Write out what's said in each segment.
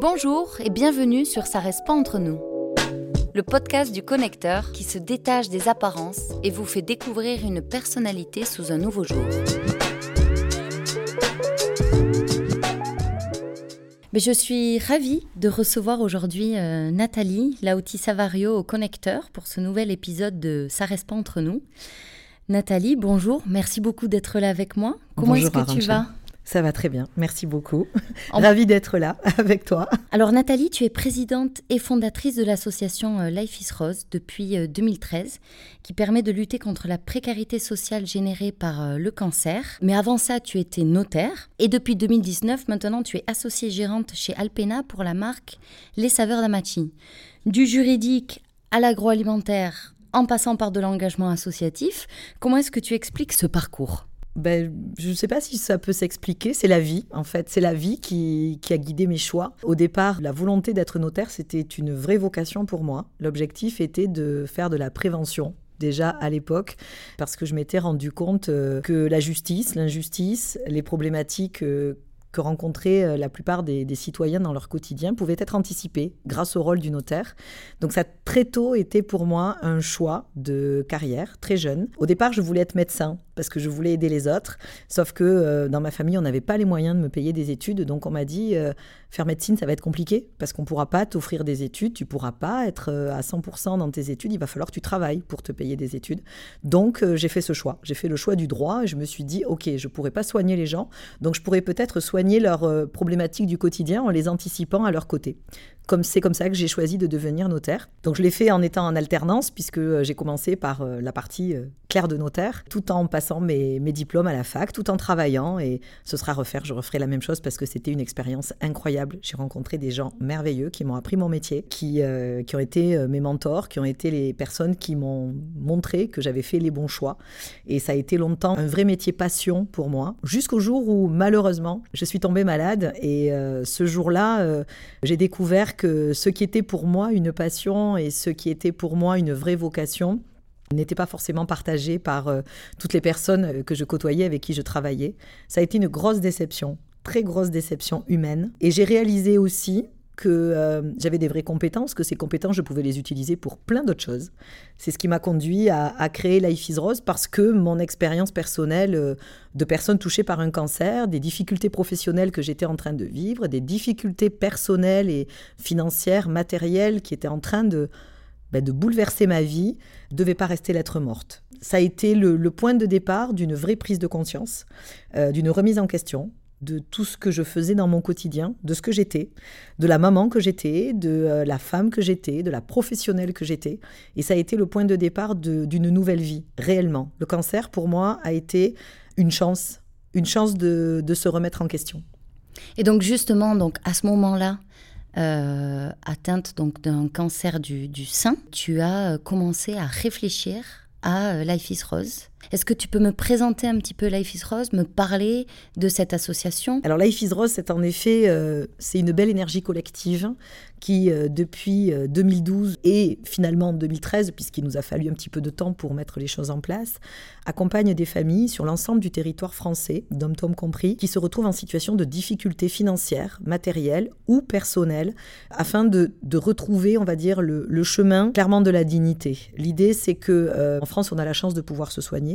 Bonjour et bienvenue sur Ça reste pas entre nous. Le podcast du connecteur qui se détache des apparences et vous fait découvrir une personnalité sous un nouveau jour. Mais je suis ravie de recevoir aujourd'hui euh, Nathalie Lauti Savario au connecteur pour ce nouvel épisode de Ça reste pas entre nous. Nathalie, bonjour, merci beaucoup d'être là avec moi. Comment est-ce que tu vas? Ça va très bien, merci beaucoup. Ravie d'être là avec toi. Alors Nathalie, tu es présidente et fondatrice de l'association euh, Life is Rose depuis 2013, euh, qui permet de lutter contre la précarité sociale générée par euh, le cancer. Mais avant ça, tu étais notaire et depuis 2019, maintenant, tu es associée gérante chez Alpena pour la marque Les Saveurs d'Amachi. Du juridique à l'agroalimentaire, en passant par de l'engagement associatif, comment est-ce que tu expliques ce parcours? Ben, je ne sais pas si ça peut s'expliquer. C'est la vie, en fait. C'est la vie qui, a guidé mes choix. Au départ, la volonté d'être notaire, c'était une vraie vocation pour moi. L'objectif était de faire de la prévention déjà à l'époque, parce que je m'étais rendu compte euh, que la justice, l'injustice, les problématiques euh, que rencontraient euh, la plupart des, citoyens dans leur quotidien pouvaient être anticipés grâce au rôle du notaire. Donc ça très tôt été pour moi un choix de carrière, très jeune. Au départ, je voulais être médecin parce que je voulais aider les autres, sauf que euh, dans ma famille, on n'avait pas les moyens de me payer des études, donc on m'a dit euh, faire médecine, ça va être compliqué parce qu'on ne pourra pas t'offrir des études, tu pourras pas être à 100% dans tes études, il va falloir que tu travailles pour te payer des études. Donc j'ai fait ce choix, j'ai fait le choix du droit et je me suis dit, ok, je pourrais pas soigner les gens, donc je pourrais peut-être soigner leurs euh, problématiques du quotidien en les anticipant à leur côté. Comme c'est comme ça que j'ai choisi de devenir notaire. Donc je l'ai fait en étant en alternance puisque euh, j'ai commencé par euh, la partie claire de notaire, tout en passant mes, mes, diplômes à la fac, tout en travaillant et ce sera refaire. Je referai la même chose parce que c'était une expérience incroyable. J'ai rencontré des gens merveilleux qui m'ont appris mon métier, qui, qui ont été mes mentors, qui ont été les personnes qui m'ont montré que j'avais fait les bons choix. Et ça a été longtemps un vrai métier passion pour moi, jusqu'au jour où malheureusement je suis tombée malade et euh, ce jour-là, euh, j'ai découvert que ce qui était pour moi une passion et ce qui était pour moi une vraie vocation n'était pas forcément partagé par euh, toutes les personnes que je côtoyais, avec qui je travaillais. Ça a été une grosse déception, très grosse déception humaine. Et j'ai réalisé aussi que euh, j'avais des vraies compétences, que ces compétences, je pouvais les utiliser pour plein d'autres choses. C'est ce qui m'a conduit à, créer Life is Rose parce que mon expérience personnelle euh, de personnes touchées par un cancer, des difficultés professionnelles que j'étais en train de vivre, des difficultés personnelles et financières, matérielles qui étaient en train de, ben, bouleverser ma vie, ne devaient pas rester lettre morte. Ça a été le, point de départ d'une vraie prise de conscience, euh, d'une remise en question, de tout ce que je faisais dans mon quotidien, de ce que j'étais, de la maman que j'étais, de euh, la femme que j'étais, de la professionnelle que j'étais. Et ça a été le point de départ d'une nouvelle vie, réellement. Le cancer, pour moi, a été une chance, une chance de, se remettre en question. Et donc justement, donc à ce moment-là, euh, atteinte donc d'un cancer du, sein, tu as euh, commencé à réfléchir à Life is Rose. Est-ce que tu peux me présenter un petit peu Life is Rose, me parler de cette association? Alors Life is Rose, c'est en effet euh, c'est une belle énergie collective qui, euh, depuis 2012 euh, et finalement en 2013, puisqu'il nous a fallu un petit peu de temps pour mettre les choses en place, accompagne des familles sur l'ensemble du territoire français, dom-tom compris, qui se retrouvent en situation de difficultés financières, matérielles ou personnelles, afin de, retrouver, on va dire, le, le, chemin clairement de la dignité. L'idée, c'est que en France, on a la chance de pouvoir se soigner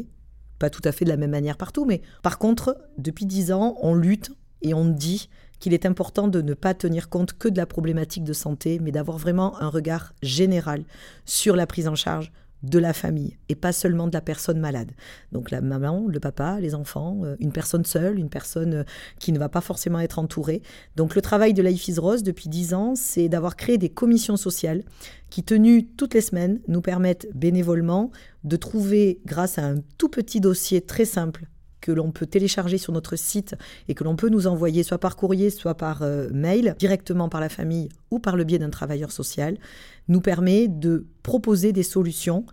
pas tout à fait de la même manière partout, mais par contre, depuis dix ans, on lutte et on dit qu'il est important de ne pas tenir compte que de la problématique de santé, mais d'avoir vraiment un regard général sur la prise en charge de la famille et pas seulement de la personne malade. Donc la maman, le papa, les enfants, euh, une personne seule, une personne euh, qui ne va pas forcément être entourée. Donc le travail de Life is Rose depuis dix ans, c'est d'avoir créé des commissions sociales qui, tenues toutes les semaines, nous permettent bénévolement de trouver, grâce à un tout petit dossier très simple, que l'on peut télécharger sur notre site et que l'on peut nous envoyer soit par courrier, soit par euh, mail, directement par la famille ou par le biais d'un travailleur social, nous permet de proposer des solutions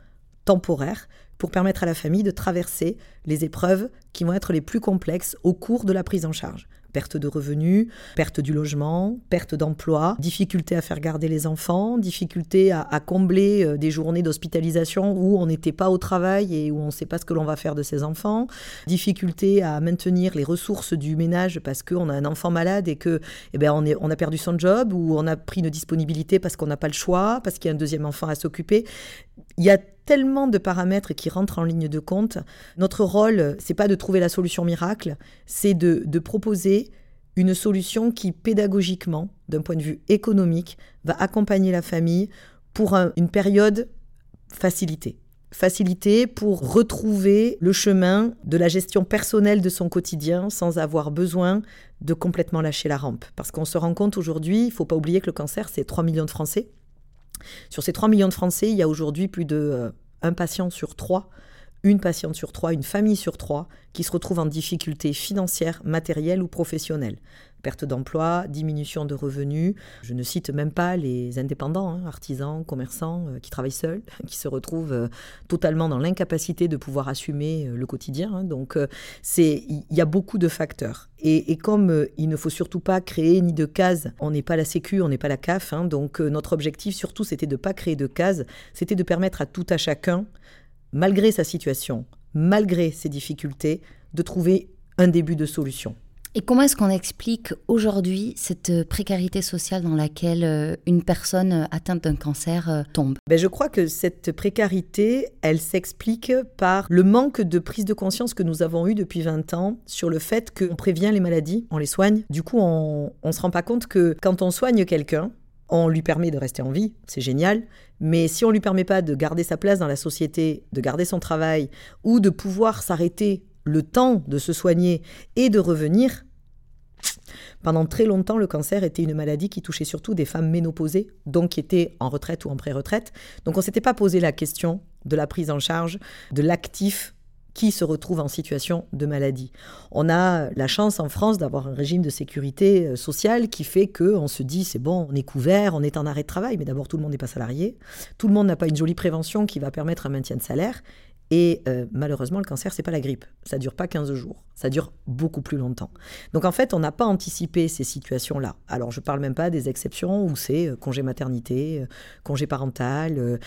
temporaires pour permettre à la famille de traverser les épreuves qui vont être les plus complexes au cours de la prise en charge. Perte de revenus, perte du logement, perte d'emploi, difficulté à faire garder les enfants, difficulté à, combler euh, des journées d'hospitalisation où on n'était pas au travail et où on ne sait pas ce que l'on va faire de ses enfants, difficulté à maintenir les ressources du ménage parce qu'on a un enfant malade et que eh ben, on, on a perdu son job ou on a pris une disponibilité parce qu'on n'a pas le choix, parce qu'il y a un deuxième enfant à s'occuper. Il y a tellement de paramètres qui rentrent en ligne de compte. Notre rôle, c'est pas de trouver la solution miracle, c'est de, proposer une solution qui, pédagogiquement, d'un point de vue économique, va accompagner la famille pour une période facilitée. Facilitée pour retrouver le chemin de la gestion personnelle de son quotidien sans avoir besoin de complètement lâcher la rampe. Parce qu'on se rend compte aujourd'hui, il faut pas oublier que le cancer, c'est 3 millions de Français. Sur ces 3 millions de Français, il y a aujourd'hui plus de euh, un patient sur trois, une patiente sur trois, une famille sur trois qui se retrouve en difficulté financière, matérielle ou professionnelle perte d'emploi, diminution de revenus. Je ne cite même pas les indépendants, hein, artisans, commerçants euh, qui travaillent seuls, qui se retrouvent euh, totalement dans l'incapacité de pouvoir assumer euh, le quotidien. Hein. Donc, c'est il y a beaucoup de facteurs. Et, comme il ne faut surtout pas créer ni de cases, on n'est pas la Sécu, on n'est pas la CAF. Hein. donc, notre objectif surtout, c'était de ne pas créer de cases, c'était de permettre à tout à chacun, malgré sa situation, malgré ses difficultés, de trouver un début de solution. Et comment est-ce qu'on explique aujourd'hui cette euh, précarité sociale dans laquelle euh, une personne euh, atteinte d'un cancer tombe? Ben Je crois que cette précarité, elle s'explique par le manque de prise de conscience que nous avons eu depuis 20 ans sur le fait qu'on prévient les maladies, on les soigne. Du coup, on ne se rend pas compte que quand on soigne quelqu'un, on lui permet de rester en vie, c'est génial, mais si on ne lui permet pas de garder sa place dans la société, de garder son travail, ou de pouvoir s'arrêter le temps de se soigner et de revenir, pendant très longtemps, le cancer était une maladie qui touchait surtout des femmes ménopausées, donc qui étaient en retraite ou en pré-retraite. Donc on ne s'était pas posé la question de la prise en charge de l'actif qui se retrouve en situation de maladie. On a la chance en France d'avoir un régime de sécurité euh, sociale qui fait que on se dit c'est bon, on est couvert, on est en arrêt de travail, mais d'abord tout le monde n'est pas salarié, tout le monde n'a pas une jolie prévention qui va permettre un maintien de salaire et euh, malheureusement, le cancer, c'est pas la grippe. Ça dure pas 15 jours. Ça dure beaucoup plus longtemps. Donc en fait, on n'a pas anticipé ces situations-là. Alors je parle même pas des exceptions où c'est euh, congé maternité, euh, congé parental,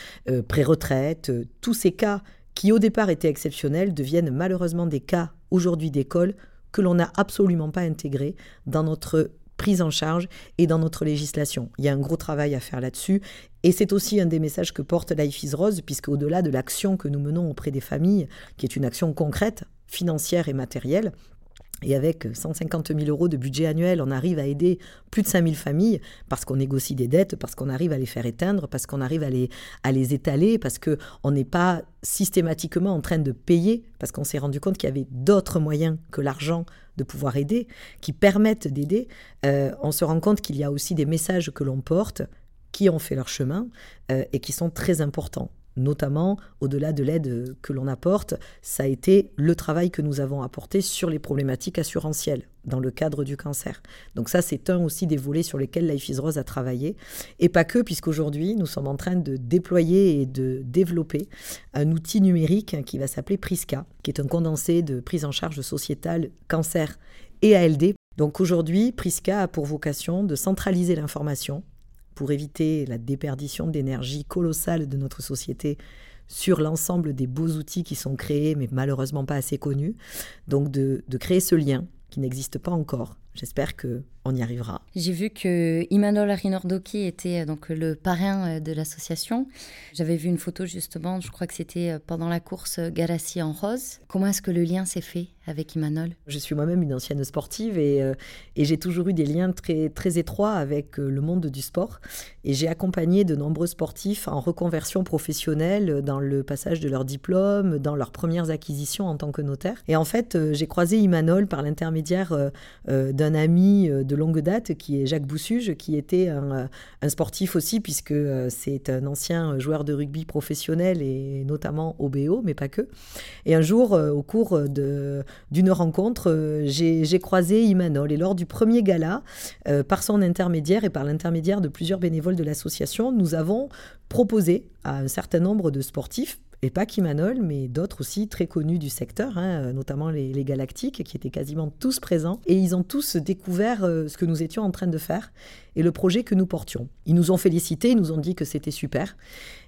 pré-retraite. tous ces cas qui au départ étaient exceptionnels deviennent malheureusement des cas aujourd'hui d'école que l'on n'a absolument pas intégrés dans notre prise en charge et dans notre législation. Il y a un gros travail à faire là-dessus et c'est aussi un des messages que porte Life is Rose, puisque au-delà de l'action que nous menons auprès des familles, qui est une action concrète, financière et matérielle, et avec 150 000 euros de budget annuel, on arrive à aider plus de 5 000 familles parce qu'on négocie des dettes, parce qu'on arrive à les faire éteindre, parce qu'on arrive à les, à les étaler, parce qu'on n'est pas systématiquement en train de payer, parce qu'on s'est rendu compte qu'il y avait d'autres moyens que l'argent de pouvoir aider, qui permettent d'aider. Euh, on se rend compte qu'il y a aussi des messages que l'on porte qui ont fait leur chemin euh, et qui sont très importants. Notamment, au-delà de l'aide que l'on apporte, ça a été le travail que nous avons apporté sur les problématiques assurantielles dans le cadre du cancer. Donc ça, c'est un aussi des volets sur lesquels Life is Rose a travaillé. Et pas que, puisqu'aujourd'hui, nous sommes en train de déployer et de développer un outil numérique qui va s'appeler Prisca, qui est un condensé de prise en charge sociétale cancer et ALD. Donc aujourd'hui, Prisca a pour vocation de centraliser l'information pour éviter la déperdition d'énergie colossale de notre société sur l'ensemble des beaux outils qui sont créés, mais malheureusement pas assez connus. Donc de, de créer ce lien qui n'existe pas encore. J'espère que on y arrivera. J'ai vu que Imanol Arinordoki était euh, donc le parrain euh, de l'association. J'avais vu une photo justement, je crois que c'était euh, pendant la course Galassi en rose. Comment est-ce que le lien s'est fait avec Imanol? Je suis moi-même une ancienne sportive et, et j'ai toujours eu des liens très, très étroits avec le monde du sport. Et j'ai accompagné de nombreux sportifs en reconversion professionnelle dans le passage de leur diplôme, dans leurs premières acquisitions en tant que notaire. Et en fait, j'ai croisé Imanol par l'intermédiaire d'un ami de longue date, qui est Jacques Boussuge, qui était un, sportif aussi, puisque euh, c'est un ancien joueur de rugby professionnel et notamment au BO, mais pas que. Et un jour, euh, au cours d'une rencontre, euh, j'ai croisé Imanol. Et lors du premier gala, par son intermédiaire et par l'intermédiaire de plusieurs bénévoles de l'association, nous avons proposé à un certain nombre de sportifs, et pas qu'Imanol, mais d'autres aussi très connus du secteur, hein, notamment les, Galactiques, qui étaient quasiment tous présents. Et ils ont tous découvert euh, ce que nous étions en train de faire et le projet que nous portions. Ils nous ont félicités, ils nous ont dit que c'était super.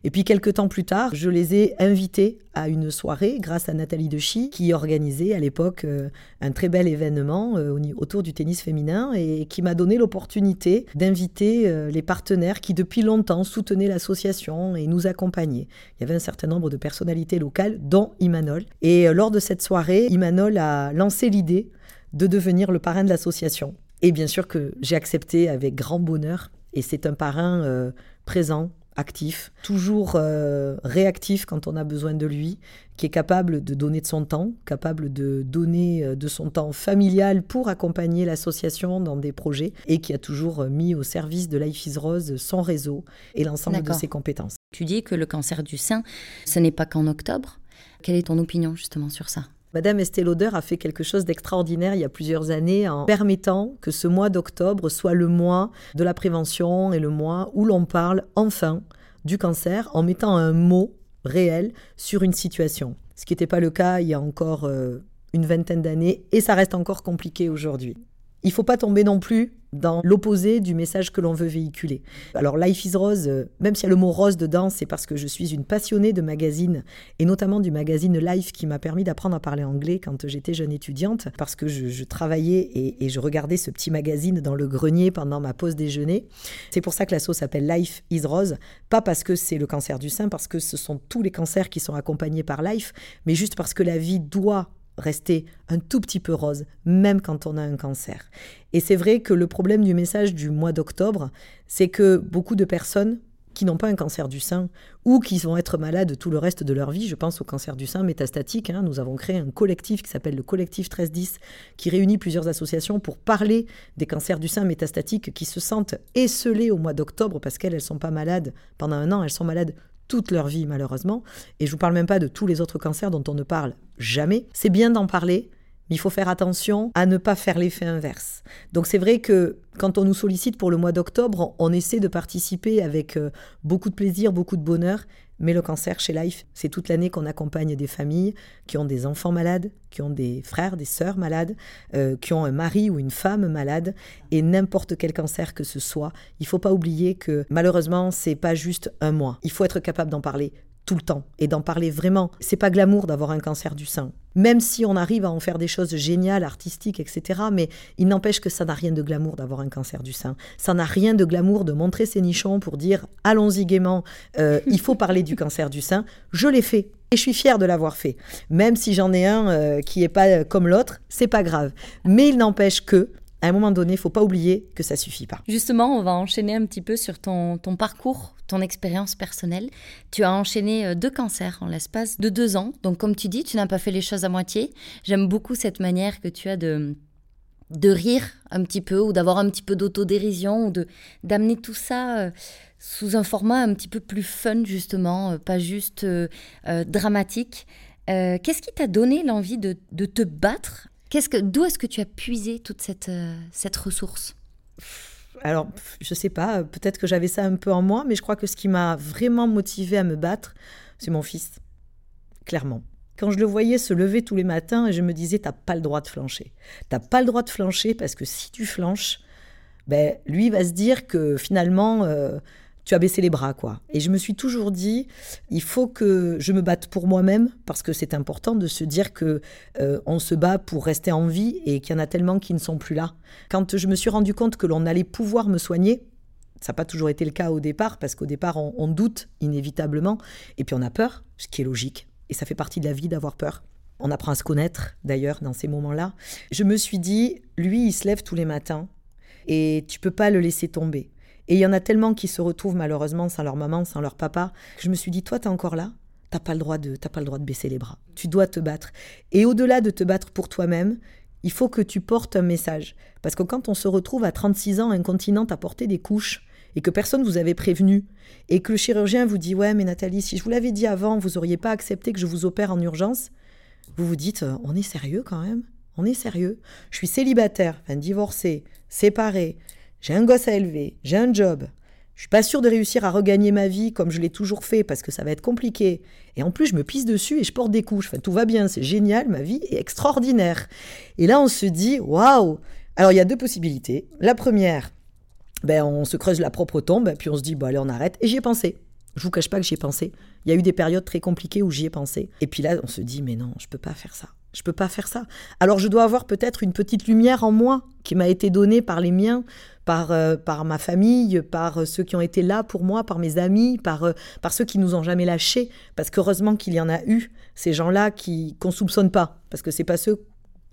Et puis quelques temps plus tard, je les ai invités à une soirée grâce à Nathalie Dechy, qui organisait à l'époque euh, un très bel événement euh, autour du tennis féminin et qui m'a donné l'opportunité d'inviter les partenaires qui depuis longtemps soutenaient l'association et nous accompagnaient. Il y avait un certain nombre de personnalités locales, dont Imanol. Et euh, lors de cette soirée, Imanol a lancé l'idée de devenir le parrain de l'association. Et bien sûr que j'ai accepté avec grand bonheur. Et c'est un parrain euh, présent, actif, toujours euh, réactif quand on a besoin de lui, qui est capable de donner de son temps, capable de donner euh, de son temps familial pour accompagner l'association dans des projets et qui a toujours mis au service de Life is Rose son réseau et l'ensemble de ses compétences. Tu dis que le cancer du sein, ce n'est pas qu'en octobre. Quelle est ton opinion justement sur ça? Madame Estée Lauder a fait quelque chose d'extraordinaire il y a plusieurs années en permettant que ce mois d'octobre soit le mois de la prévention et le mois où l'on parle enfin du cancer en mettant un mot réel sur une situation. Ce qui n'était pas le cas il y a encore euh, une vingtaine d'années et ça reste encore compliqué aujourd'hui. Il ne faut pas tomber non plus dans l'opposé du message que l'on veut véhiculer. Alors Life is Rose, euh, même s'il y a le mot rose dedans, c'est parce que je suis une passionnée de magazines, et notamment du magazine Life qui m'a permis d'apprendre à parler anglais quand j'étais jeune étudiante, parce que je, travaillais et, je regardais ce petit magazine dans le grenier pendant ma pause déjeuner. C'est pour ça que la sauce s'appelle Life is Rose, pas parce que c'est le cancer du sein, parce que ce sont tous les cancers qui sont accompagnés par Life, mais juste parce que la vie doit rester un tout petit peu rose, même quand on a un cancer. Et c'est vrai que le problème du message du mois d'octobre, c'est que beaucoup de personnes qui n'ont pas un cancer du sein ou qui vont être malades tout le reste de leur vie, je pense au cancer du sein métastatique, hein, nous avons créé un collectif qui s'appelle le collectif 1310, qui réunit plusieurs associations pour parler des cancers du sein métastatiques qui se sentent esselés au mois d'octobre parce qu'elles ne sont pas malades pendant un an, elles sont malades toute leur vie malheureusement. Et je vous parle même pas de tous les autres cancers dont on ne parle jamais. C'est bien d'en parler, mais il faut faire attention à ne pas faire l'effet inverse. Donc c'est vrai que quand on nous sollicite pour le mois d'octobre, on essaie de participer avec euh, beaucoup de plaisir, beaucoup de bonheur, mais le cancer chez Life, c'est toute l'année qu'on accompagne des familles qui ont des enfants malades, qui ont des frères, des sœurs malades, euh, qui ont un mari ou une femme malade, et n'importe quel cancer que ce soit. Il ne faut pas oublier que malheureusement, c'est pas juste un mois. Il faut être capable d'en parler tout le temps et d'en parler vraiment. C'est pas glamour d'avoir un cancer du sein. Même si on arrive à en faire des choses géniales, artistiques, etc. Mais il n'empêche que ça n'a rien de glamour d'avoir un cancer du sein. Ça n'a rien de glamour de montrer ses nichons pour dire allons-y gaiement, euh, il faut parler du cancer du sein. Je l'ai fait. Et je suis fière de l'avoir fait. Même si j'en ai un euh, qui n'est pas comme l'autre, c'est pas grave. Mais il n'empêche que à un moment donné, il faut pas oublier que ça suffit pas. Justement, on va enchaîner un petit peu sur ton, parcours, ton expérience personnelle. Tu as enchaîné euh, deux cancers en l'espace de deux ans. Donc, comme tu dis, tu n'as pas fait les choses à moitié. J'aime beaucoup cette manière que tu as de, de rire un petit peu ou d'avoir un petit peu d'autodérision ou de d'amener tout ça euh, sous un format un petit peu plus fun justement, euh, pas juste dramatique. Qu'est-ce qui t'a donné l'envie de, de, te battre Qu'est-ce que, d'où est-ce que tu as puisé toute cette, euh, cette ressource? Alors, je sais pas, peut-être que j'avais ça un peu en moi, mais je crois que ce qui m'a vraiment motivé à me battre, c'est mon fils. Clairement. Quand je le voyais se lever tous les matins, je me disais, t'as pas le droit de flancher. T'as pas le droit de flancher parce que si tu flanches, ben, lui va se dire que finalement, euh, tu as baissé les bras, quoi. Et je me suis toujours dit, il faut que je me batte pour moi-même, parce que c'est important de se dire que euh, on se bat pour rester en vie et qu'il y en a tellement qui ne sont plus là. Quand je me suis rendu compte que l'on allait pouvoir me soigner, ça n'a pas toujours été le cas au départ, parce qu'au départ, on, on doute inévitablement, et puis on a peur, ce qui est logique, et ça fait partie de la vie d'avoir peur. On apprend à se connaître, d'ailleurs, dans ces moments-là. Je me suis dit, lui, il se lève tous les matins, et tu peux pas le laisser tomber. Et il y en a tellement qui se retrouvent malheureusement sans leur maman, sans leur papa. Que je me suis dit, toi, t'es encore là? T'as pas le droit de, t'as pas le droit de baisser les bras. Tu dois te battre. Et au-delà de te battre pour toi-même, il faut que tu portes un message. Parce que quand on se retrouve à 36 ans incontinente à porter des couches et que personne vous avait prévenu et que le chirurgien vous dit ouais mais Nathalie si je vous l'avais dit avant vous auriez pas accepté que je vous opère en urgence, vous vous dites on est sérieux quand même, on est sérieux? Je suis célibataire, enfin divorcé, séparé, j'ai un gosse à élever, j'ai un job, Je suis pas sûre de réussir à regagner ma vie comme je l'ai toujours fait parce que ça va être compliqué. Et en plus, je me pisse dessus et je porte des couches. Enfin, tout va bien, c'est génial, ma vie est extraordinaire. Et là, on se dit, waouh Alors, il y a deux possibilités. La première, ben, on se creuse la propre tombe, puis on se dit, bon, allez, on arrête. Et j'y ai pensé. Je vous cache pas que j'y ai pensé. Il y a eu des périodes très compliquées où j'y ai pensé. Et puis là, on se dit, mais non, je peux pas faire ça. Je peux pas faire ça. Alors je dois avoir peut-être une petite lumière en moi qui m'a été donnée par les miens, par, euh, par ma famille, par euh, ceux qui ont été là pour moi, par mes amis, par, euh, par ceux qui nous ont jamais lâchés. Parce qu'heureusement qu'il y en a eu, ces gens-là qui qu'on soupçonne pas, parce que c'est pas ceux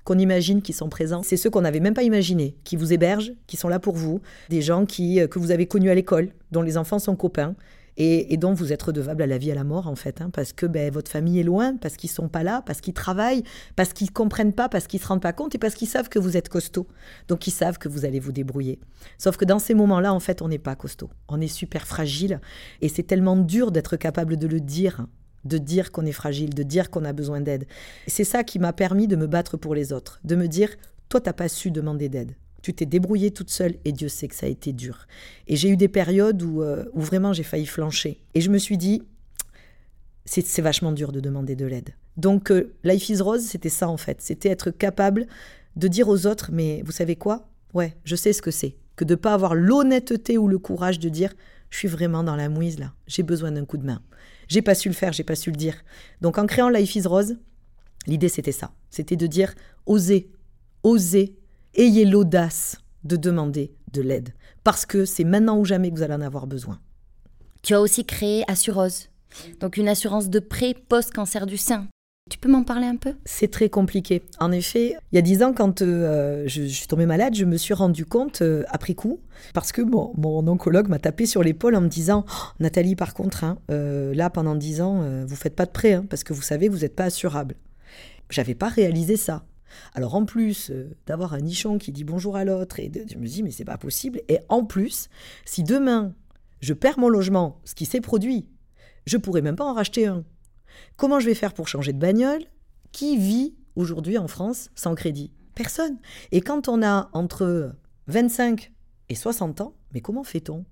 qu'on imagine qui sont présents, c'est ceux qu'on n'avait même pas imaginés, qui vous hébergent, qui sont là pour vous, des gens qui, que vous avez connus à l'école, dont les enfants sont copains, et, dont vous êtes redevable à la vie à la mort en fait, hein, parce que ben, votre famille est loin, parce qu'ils sont pas là, parce qu'ils travaillent, parce qu'ils comprennent pas, parce qu'ils se rendent pas compte et parce qu'ils savent que vous êtes costaud. Donc ils savent que vous allez vous débrouiller. Sauf que dans ces moments-là, en fait, on n'est pas costaud, on est super fragile et c'est tellement dur d'être capable de le dire de dire qu'on est fragile, de dire qu'on a besoin d'aide. C'est ça qui m'a permis de me battre pour les autres, de me dire, toi, t'as pas su demander d'aide. Tu t'es débrouillée toute seule et Dieu sait que ça a été dur. Et j'ai eu des périodes où, euh, vraiment j'ai failli flancher. Et je me suis dit, c'est vachement dur de demander de l'aide. Donc euh, Life is Rose, c'était ça en fait. C'était être capable de dire aux autres, mais vous savez quoi? Ouais, je sais ce que c'est. Que de ne pas avoir l'honnêteté ou le courage de dire, je suis vraiment dans la mouise là, j'ai besoin d'un coup de main. J'ai pas su le faire, j'ai pas su le dire. Donc en créant Life is Rose, l'idée c'était ça. C'était de dire, osez, osez ayez l'audace de demander de l'aide, parce que c'est maintenant ou jamais que vous allez en avoir besoin. Tu as aussi créé Assurose, donc une assurance de prêt post-cancer du sein. Tu peux m'en parler un peu? C'est très compliqué. En effet, il y a dix ans, quand euh, je, suis tombée malade, je me suis rendu compte euh, après coup, parce que mon oncologue m'a tapé sur l'épaule en me disant oh, Nathalie, par contre, hein, euh, là, pendant dix ans, vous faites pas de prêt, hein, parce que vous savez que vous n'êtes pas assurable. J'avais pas réalisé ça. Alors en plus euh, d'avoir un nichon qui dit bonjour à l'autre, et je me dis mais c'est pas possible. Et en plus, si demain je perds mon logement, ce qui s'est produit, je pourrais même pas en racheter un. Comment je vais faire pour changer de bagnole? Qui vit aujourd'hui en France sans crédit? Personne. Et quand on a entre 25 et 60 ans, mais comment fait-on?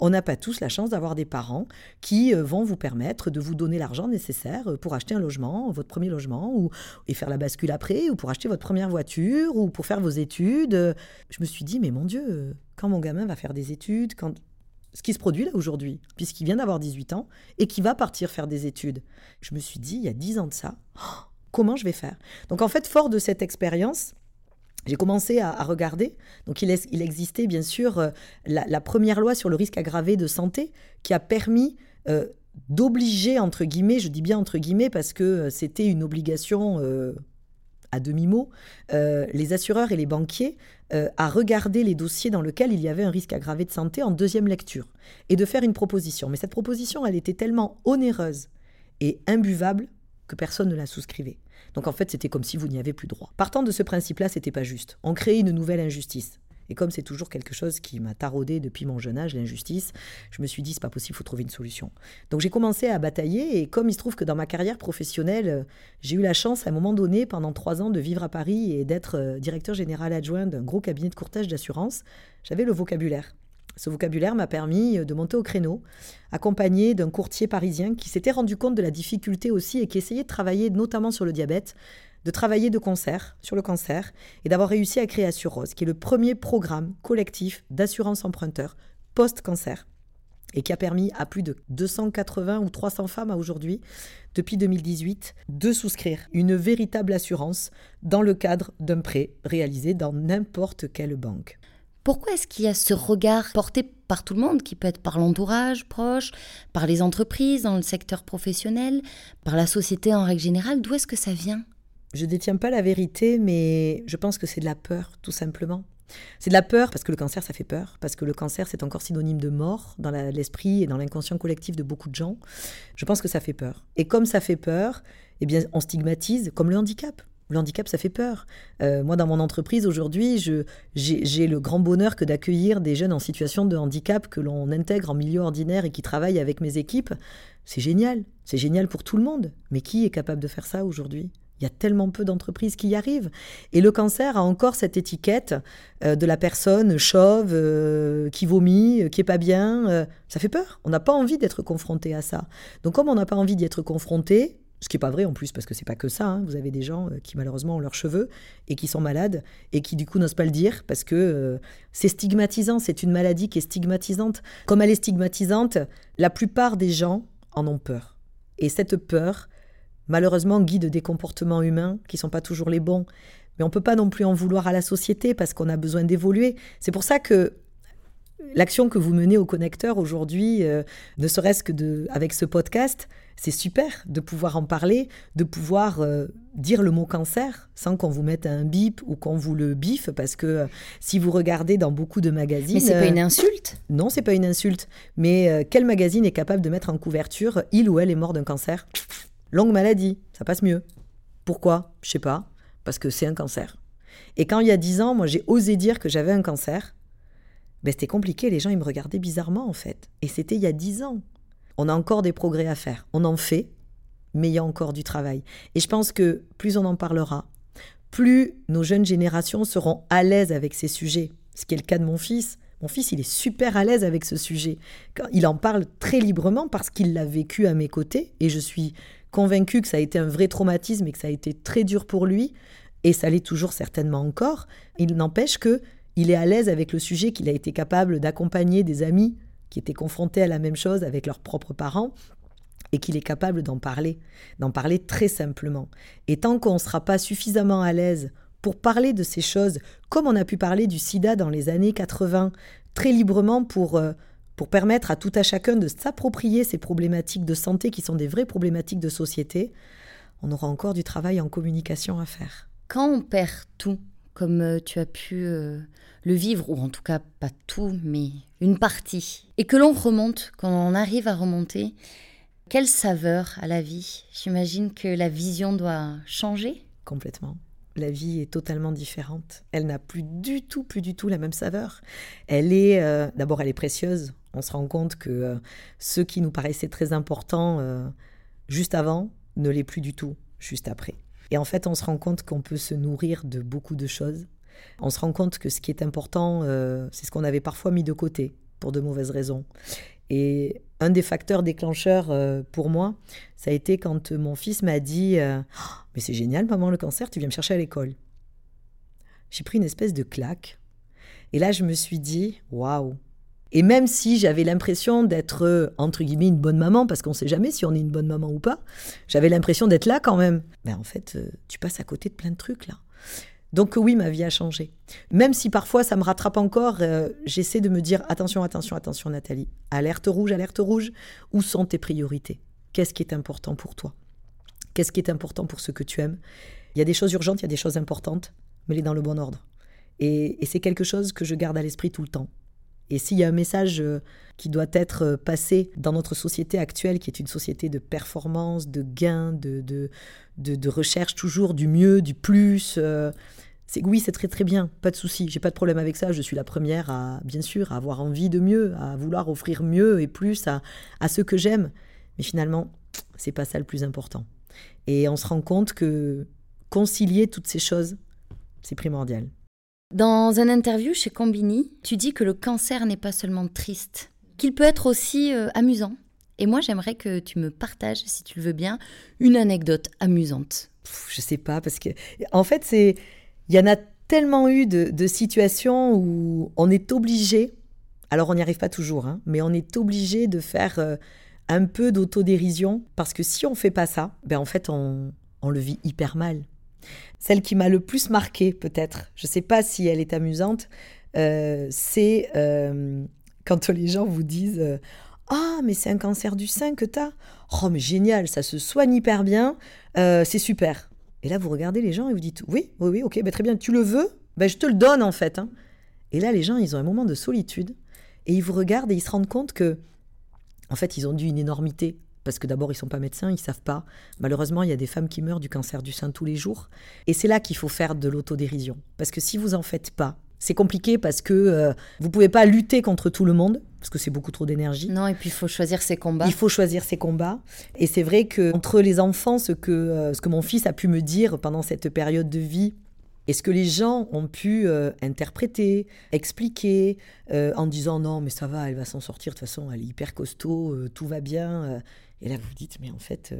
On n'a pas tous la chance d'avoir des parents qui euh, vont vous permettre de vous donner l'argent nécessaire euh, pour acheter un logement, votre premier logement, ou et faire la bascule après, ou pour acheter votre première voiture, ou pour faire vos études. Je me suis dit, mais mon Dieu, quand mon gamin va faire des études, quand ce qui se produit là aujourd'hui, puisqu'il vient d'avoir 18 ans et qui va partir faire des études. Je me suis dit, il y a 10 ans de ça, comment je vais faire? Donc en fait, fort de cette expérience, j'ai commencé à, regarder. Donc, il, existait bien sûr euh, la, première loi sur le risque aggravé de santé qui a permis euh, d'obliger, entre guillemets, je dis bien entre guillemets parce que euh, c'était une obligation à demi-mot, les assureurs et les banquiers à regarder les dossiers dans lesquels il y avait un risque aggravé de santé en deuxième lecture et de faire une proposition. Mais cette proposition, elle était tellement onéreuse et imbuvable que personne ne la souscrivait. Donc en fait, c'était comme si vous n'y avez plus droit. Partant de ce principe-là, c'était pas juste. On crée une nouvelle injustice. Et comme c'est toujours quelque chose qui m'a taraudé depuis mon jeune âge, l'injustice, je me suis dit, c'est pas possible, il faut trouver une solution. Donc j'ai commencé à batailler, et comme il se trouve que dans ma carrière professionnelle, j'ai eu la chance à un moment donné, pendant trois ans, de vivre à Paris et d'être euh, directeur général adjoint d'un gros cabinet de courtage d'assurance, j'avais le vocabulaire. Ce vocabulaire m'a permis euh, de monter au créneau, accompagné d'un courtier parisien qui s'était rendu compte de la difficulté aussi et qui essayait de travailler notamment sur le diabète, de travailler de concert sur le cancer et d'avoir réussi à créer Assurose, qui est le premier programme collectif d'assurance emprunteur post-cancer et qui a permis à plus de 280 ou 300 femmes à aujourd'hui, depuis 2018, de souscrire une véritable assurance dans le cadre d'un prêt réalisé dans n'importe quelle banque. Pourquoi est-ce qu'il y a ce regard porté par tout le monde, qui peut être par l'entourage proche, par les entreprises, dans le secteur professionnel, par la société en règle générale? D'où est-ce que ça vient? Je ne détiens pas la vérité, mais je pense que c'est de la peur, tout simplement. C'est de la peur parce que le cancer, ça fait peur, parce que le cancer, c'est encore synonyme de mort dans l'esprit et dans l'inconscient collectif de beaucoup de gens. Je pense que ça fait peur. Et comme ça fait peur, eh bien, on stigmatise comme le handicap. Handicap, ça fait peur. Euh, moi, dans mon entreprise, aujourd'hui, j'ai le grand bonheur que d'accueillir des jeunes en situation de handicap que l'on intègre en milieu ordinaire et qui travaillent avec mes équipes. C'est génial. C'est génial pour tout le monde. Mais qui est capable de faire ça aujourd'hui? Il y a tellement peu d'entreprises qui y arrivent. Et le cancer a encore cette étiquette euh, de la personne chauve, euh, qui vomit, qui est pas bien. ça fait peur. On n'a pas envie d'être confronté à ça. Donc comme on n'a pas envie d'y être confronté, ce qui n'est pas vrai en plus, parce que c'est pas que ça. Hein, vous avez des gens qui malheureusement ont leurs cheveux et qui sont malades et qui du coup n'osent pas le dire parce que c'est stigmatisant. C'est une maladie qui est stigmatisante. Comme elle est stigmatisante, la plupart des gens en ont peur. Et cette peur, malheureusement, guide des comportements humains qui sont pas toujours les bons. Mais on peut pas non plus en vouloir à la société parce qu'on a besoin d'évoluer. C'est pour ça que l'action que vous menez au connecteur aujourd'hui, euh, ne serait-ce que avec ce podcast, c'est super de pouvoir en parler, de pouvoir euh, dire le mot cancer sans qu'on vous mette un bip ou qu'on vous le biffe, parce que euh, si vous regardez dans beaucoup de magazines... Mais c'est pas une insulte Non, c'est pas une insulte. Mais quel magazine est capable de mettre en couverture « il ou elle est mort d'un cancer » Longue maladie, ça passe mieux. Pourquoi? Je sais pas. Parce que c'est un cancer. Et quand il y a dix ans, moi j'ai osé dire que j'avais un cancer, ben, c'était compliqué, les gens ils me regardaient bizarrement en fait. Et c'était il y a dix ans. On a encore des progrès à faire. On en fait, mais il y a encore du travail. Et je pense que plus on en parlera, plus nos jeunes générations seront à l'aise avec ces sujets. Ce qui est le cas de mon fils. Mon fils, il est super à l'aise avec ce sujet. Il en parle très librement parce qu'il l'a vécu à mes côtés et je suis convaincu que ça a été un vrai traumatisme et que ça a été très dur pour lui, et ça l'est toujours certainement encore. Il n'empêche que il est à l'aise avec le sujet, qu'il a été capable d'accompagner des amis qui étaient confrontés à la même chose avec leurs propres parents, et qu'il est capable d'en parler, d'en parler très simplement. Et tant qu'on ne sera pas suffisamment à l'aise pour parler de ces choses, comme on a pu parler du sida dans les années 80, très librement pour... Euh, pour permettre à tout à chacun de s'approprier ces problématiques de santé qui sont des vraies problématiques de société, on aura encore du travail en communication à faire. Quand on perd tout, comme euh, tu as pu euh, le vivre, ou en tout cas pas tout, mais une partie, et que l'on remonte, quand on arrive à remonter, quelle saveur à la vie? J'imagine que la vision doit changer Complètement la vie est totalement différente. Elle n'a plus du tout, plus du tout la même saveur. Elle est, euh, d'abord, elle est précieuse on se rend compte que euh, ce qui nous paraissait très important euh, juste avant ne l'est plus du tout juste après. Et en fait, on se rend compte qu'on peut se nourrir de beaucoup de choses. On se rend compte que ce qui est important, euh, c'est ce qu'on avait parfois mis de côté pour de mauvaises raisons. Et un des facteurs déclencheurs pour moi, ça a été quand mon fils m'a dit oh, Mais c'est génial, maman, le cancer, tu viens me chercher à l'école. J'ai pris une espèce de claque. Et là, je me suis dit Waouh, et même si j'avais l'impression d'être, euh, entre guillemets, une bonne maman, parce qu'on ne sait jamais si on est une bonne maman ou pas, j'avais l'impression d'être là quand même. Ben en fait, euh, tu passes à côté de plein de trucs là. Donc oui, ma vie a changé. Même si parfois ça me rattrape encore, euh, j'essaie de me dire attention, attention, attention Nathalie. Alerte rouge, alerte rouge. Où sont tes priorités? Qu'est-ce qui est important pour toi? Qu'est-ce qui est important pour ce que tu aimes? Il y a des choses urgentes, il y a des choses importantes, mais les dans le bon ordre. et c'est quelque chose que je garde à l'esprit tout le temps. Et s'il y a un message euh, qui doit être euh, passé dans notre société actuelle, qui est une société de performance, de gain, de, de, recherche toujours du mieux, du plus, euh, c'est oui, c'est très très bien, pas de souci, j'ai pas de problème avec ça. Je suis la première à, bien sûr, avoir envie de mieux, à vouloir offrir mieux et plus à, à ceux que j'aime. Mais finalement, c'est pas ça le plus important. Et on se rend compte que concilier toutes ces choses, c'est primordial. Dans un interview chez Combini, tu dis que le cancer n'est pas seulement triste, qu'il peut être aussi euh, amusant. Et moi, j'aimerais que tu me partages, si tu le veux bien, une anecdote amusante. Je sais pas, parce que, en fait, c'est, il y en a tellement eu de, situations où on est obligé, alors on n'y arrive pas toujours, hein, mais on est obligé de faire euh, un peu d'autodérision, parce que si on fait pas ça, ben en fait, on, on le vit hyper mal. Celle qui m'a le plus marqué, peut-être, je ne sais pas si elle est amusante, euh, c'est euh, quand les gens vous disent euh, Ah, mais c'est un cancer du sein que tu as. Oh, mais génial, ça se soigne hyper bien, c'est super. Et là, vous regardez les gens et vous dites Oui, oui, oui, ok, bah, très bien, tu le veux? Ben, Je te le donne en fait. Hein. Et là, les gens, ils ont un moment de solitude et ils vous regardent et ils se rendent compte que, en fait, ils ont dû une énormité parce que d'abord ils sont pas médecins, ils savent pas. Malheureusement, il y a des femmes qui meurent du cancer du sein tous les jours, et c'est là qu'il faut faire de l'autodérision. Parce que si vous en faites pas, c'est compliqué parce que vous euh, vous pouvez pas lutter contre tout le monde. parce que c'est beaucoup trop d'énergie. Non, et puis il faut choisir ses combats. Il faut choisir ses combats. Et c'est vrai que entre les enfants, ce que, euh, ce que mon fils a pu me dire pendant cette période de vie, et ce que les gens ont pu euh, interpréter, expliquer, euh, en disant non, mais ça va, elle va s'en sortir, de toute façon, elle est hyper costaud, tout va bien. Et là, vous vous dites, mais en fait,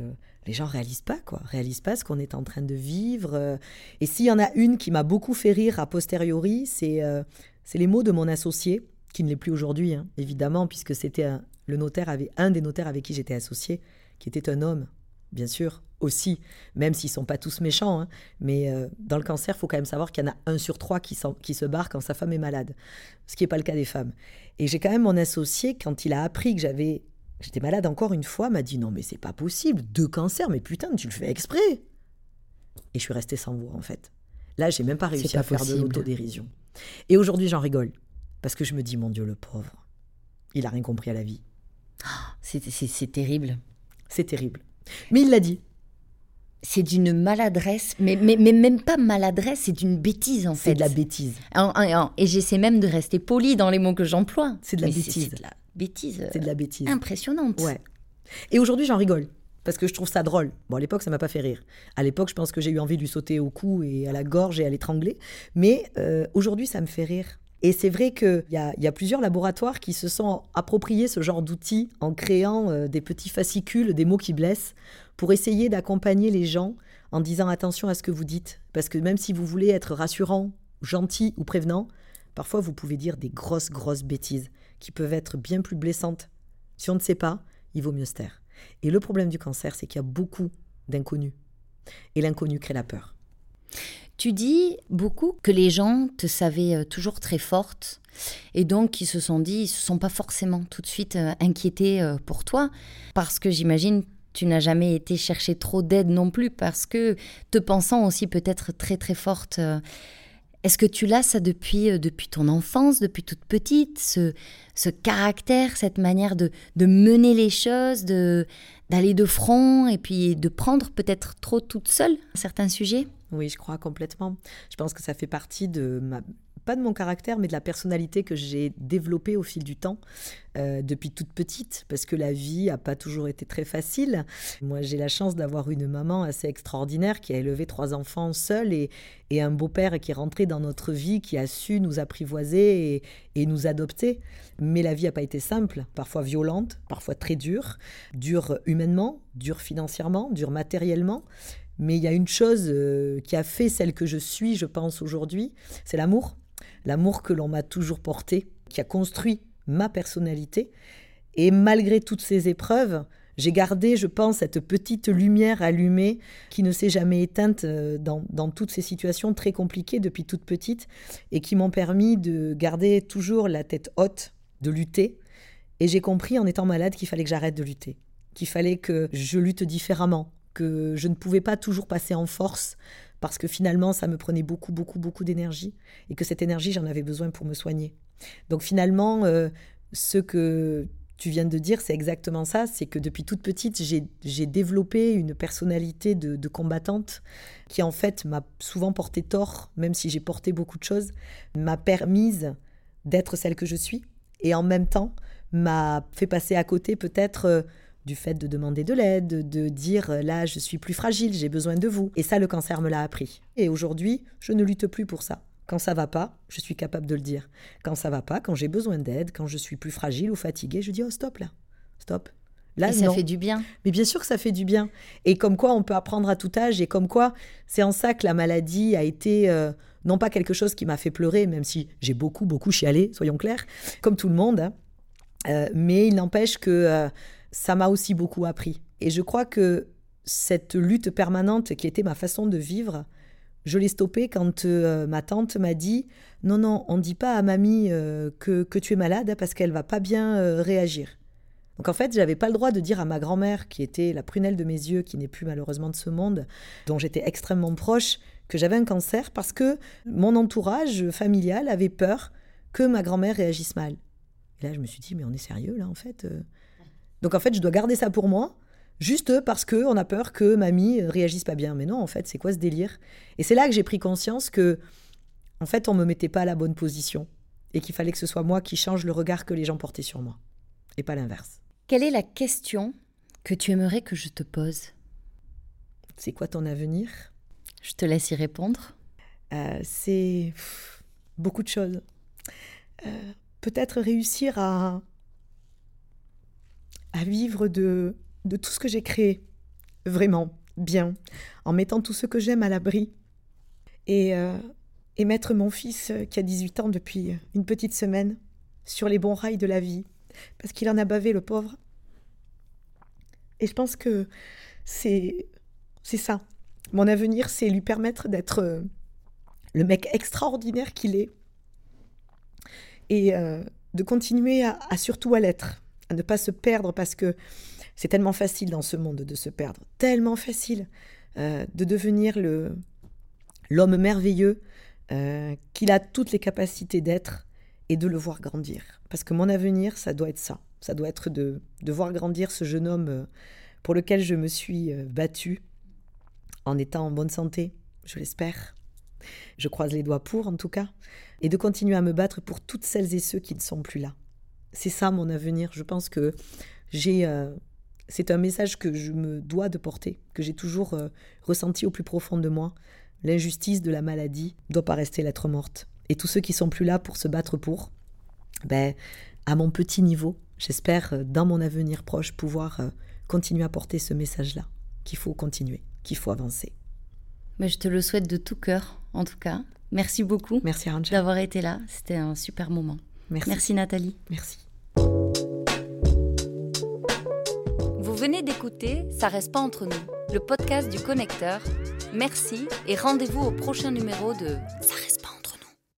les gens réalisent pas, quoi. Réalisent pas ce qu'on est en train de vivre. Et s'il y en a une qui m'a beaucoup fait rire a posteriori, c'est c'est les mots de mon associé, qui ne l'est plus aujourd'hui, hein, évidemment, puisque c'était le notaire avait un des notaires avec qui j'étais associé, qui était un homme, bien sûr, aussi, même s'ils sont pas tous méchants. Hein. mais euh, dans le cancer, faut quand même savoir qu'il y en a un sur trois qui, qui se barre quand sa femme est malade, ce qui n'est pas le cas des femmes. Et j'ai quand même mon associé, quand il a appris que j'avais J'étais malade encore une fois, m'a dit non mais c'est pas possible, deux cancers, mais putain tu le fais exprès. Et je suis restée sans voix en fait. Là j'ai même pas réussi à faire de l'autodérision. Et aujourd'hui j'en rigole parce que je me dis mon Dieu le pauvre, il a rien compris à la vie. C'est terrible. C'est terrible. Mais il l'a dit. C'est d'une maladresse, mais, mais, mais, même pas maladresse, c'est d'une bêtise en fait. C'est de la bêtise. Et j'essaie même de rester poli dans les mots que j'emploie. C'est de la bêtise. C'est de la bêtise. C'est de la bêtise. Impressionnante. Ouais. Et aujourd'hui, j'en rigole. Parce que je trouve ça drôle. Bon, à l'époque, ça m'a pas fait rire. À l'époque, je pense que j'ai eu envie de lui sauter au cou et à la gorge et à l'étrangler. Mais euh, aujourd'hui, ça me fait rire. Et c'est vrai qu'il y a, y a plusieurs laboratoires qui se sont appropriés ce genre d'outils en créant euh, des petits fascicules, des mots qui blessent, pour essayer d'accompagner les gens en disant attention à ce que vous dites. Parce que même si vous voulez être rassurant, gentil ou prévenant, parfois vous pouvez dire des grosses, grosses bêtises qui peuvent être bien plus blessantes. Si on ne sait pas, il vaut mieux se taire. Et le problème du cancer, c'est qu'il y a beaucoup d'inconnus. Et l'inconnu crée la peur. Tu dis beaucoup que les gens te savaient euh, toujours très forte et donc ils se sont dit, ils se sont pas forcément tout de suite euh, inquiétés euh, pour toi parce que j'imagine tu n'as jamais été chercher trop d'aide non plus parce que te pensant aussi peut-être très très forte. Est-ce que tu l'as ça depuis, depuis ton enfance, depuis toute petite, ce, ce caractère, cette manière de, de mener les choses, de d'aller de front et puis de prendre peut-être trop toute seule certains sujets oui, je crois complètement. Je pense que ça fait partie de ma pas de mon caractère, mais de la personnalité que j'ai développée au fil du temps, euh, depuis toute petite, parce que la vie n'a pas toujours été très facile. Moi, j'ai la chance d'avoir une maman assez extraordinaire qui a élevé trois enfants seule et, et un beau-père qui est rentré dans notre vie, qui a su nous apprivoiser et, et nous adopter. Mais la vie n'a pas été simple, parfois violente, parfois très dure, dure humainement, dure financièrement, dure matériellement. Mais il y a une chose euh, qui a fait celle que je suis, je pense, aujourd'hui, c'est l'amour. L'amour que l'on m'a toujours porté, qui a construit ma personnalité. Et malgré toutes ces épreuves, j'ai gardé, je pense, cette petite lumière allumée qui ne s'est jamais éteinte euh, dans, dans, toutes ces situations très compliquées depuis toute petite et qui m'ont permis de garder toujours la tête haute, de lutter. Et j'ai compris en étant malade qu'il fallait que j'arrête de lutter, qu'il fallait que je lutte différemment, que je ne pouvais pas toujours passer en force parce que finalement ça me prenait beaucoup, beaucoup, beaucoup d'énergie et que cette énergie j'en avais besoin pour me soigner. Donc finalement, euh, ce que tu viens de dire, c'est exactement ça, c'est que depuis toute petite, j'ai développé une personnalité de, combattante qui en fait m'a souvent porté tort, même si j'ai porté beaucoup de choses, m'a permise d'être celle que je suis et en même temps m'a fait passer à côté peut-être euh, du fait de demander de l'aide, de dire euh, là je suis plus fragile, j'ai besoin de vous. Et ça, le cancer me l'a appris. Et aujourd'hui, je ne lutte plus pour ça. Quand ça va pas, je suis capable de le dire. Quand ça va pas, quand j'ai besoin d'aide, quand je suis plus fragile ou fatiguée, je dis oh stop là, stop. Là, et ça fait du bien. Mais bien sûr que ça fait du bien. Et comme quoi, on peut apprendre à tout âge. Et comme quoi, c'est en ça que la maladie a été euh, non pas quelque chose qui m'a fait pleurer, même si j'ai beaucoup, beaucoup chialé, soyons clairs, comme tout le monde. Hein. Euh, mais il n'empêche que ça m'a aussi beaucoup appris. Et je crois que cette lutte permanente qui était ma façon de vivre, je l'ai stoppée quand euh, ma tante m'a dit Non, non, on ne dit pas à mamie euh, que, tu es malade parce qu'elle va pas bien euh, réagir. Donc en fait, j'avais pas le droit de dire à ma grand-mère, qui était la prunelle de mes yeux, qui n'est plus malheureusement de ce monde, dont j'étais extrêmement proche, que j'avais un cancer parce que mon entourage familial avait peur que ma grand-mère réagisse mal. Et là, je me suis dit Mais on est sérieux là en fait donc en fait, je dois garder ça pour moi, juste parce que on a peur que mamie réagisse pas bien. Mais non, en fait, c'est quoi ce délire? Et c'est là que j'ai pris conscience que, en fait, on me mettait pas à la bonne position et qu'il fallait que ce soit moi qui change le regard que les gens portaient sur moi, et pas l'inverse. Quelle est la question que tu aimerais que je te pose? C'est quoi ton avenir? Je te laisse y répondre. Euh, c'est beaucoup de choses. Euh, peut-être réussir à, à vivre de, tout ce que j'ai créé, vraiment bien, en mettant tout ce que j'aime à l'abri. Et, euh, et mettre mon fils, euh, qui a 18 ans depuis une petite semaine, sur les bons rails de la vie, parce qu'il en a bavé, le pauvre. Et je pense que c'est ça. Mon avenir, c'est lui permettre d'être euh, le mec extraordinaire qu'il est et de continuer surtout à l'être, ne pas se perdre parce que c'est tellement facile dans ce monde de se perdre, tellement facile euh, de devenir le l'homme merveilleux euh, qu'il a toutes les capacités d'être et de le voir grandir. Parce que mon avenir, ça doit être ça. Ça doit être de, de voir grandir ce jeune homme euh, pour lequel je me suis battue en étant en bonne santé, je l'espère. Je croise les doigts pour, en tout cas, et de continuer à me battre pour toutes celles et ceux qui ne sont plus là. C'est ça mon avenir. Je pense que j'ai c'est un message que je me dois de porter, que j'ai toujours euh, ressenti au plus profond de moi. L'injustice de la maladie ne doit pas rester lettre morte. Et tous ceux qui sont plus là pour se battre pour, ben, à mon petit niveau, j'espère euh, dans mon avenir proche pouvoir euh, continuer à porter ce message-là, qu'il faut continuer, qu'il faut avancer. Mais je te le souhaite de tout cœur, en tout cas. Merci beaucoup. Merci d'avoir été là. C'était un super moment. Merci. Merci Nathalie. Merci. Venez d'écouter Ça reste pas entre nous, le podcast du connecteur. Merci et rendez-vous au prochain numéro de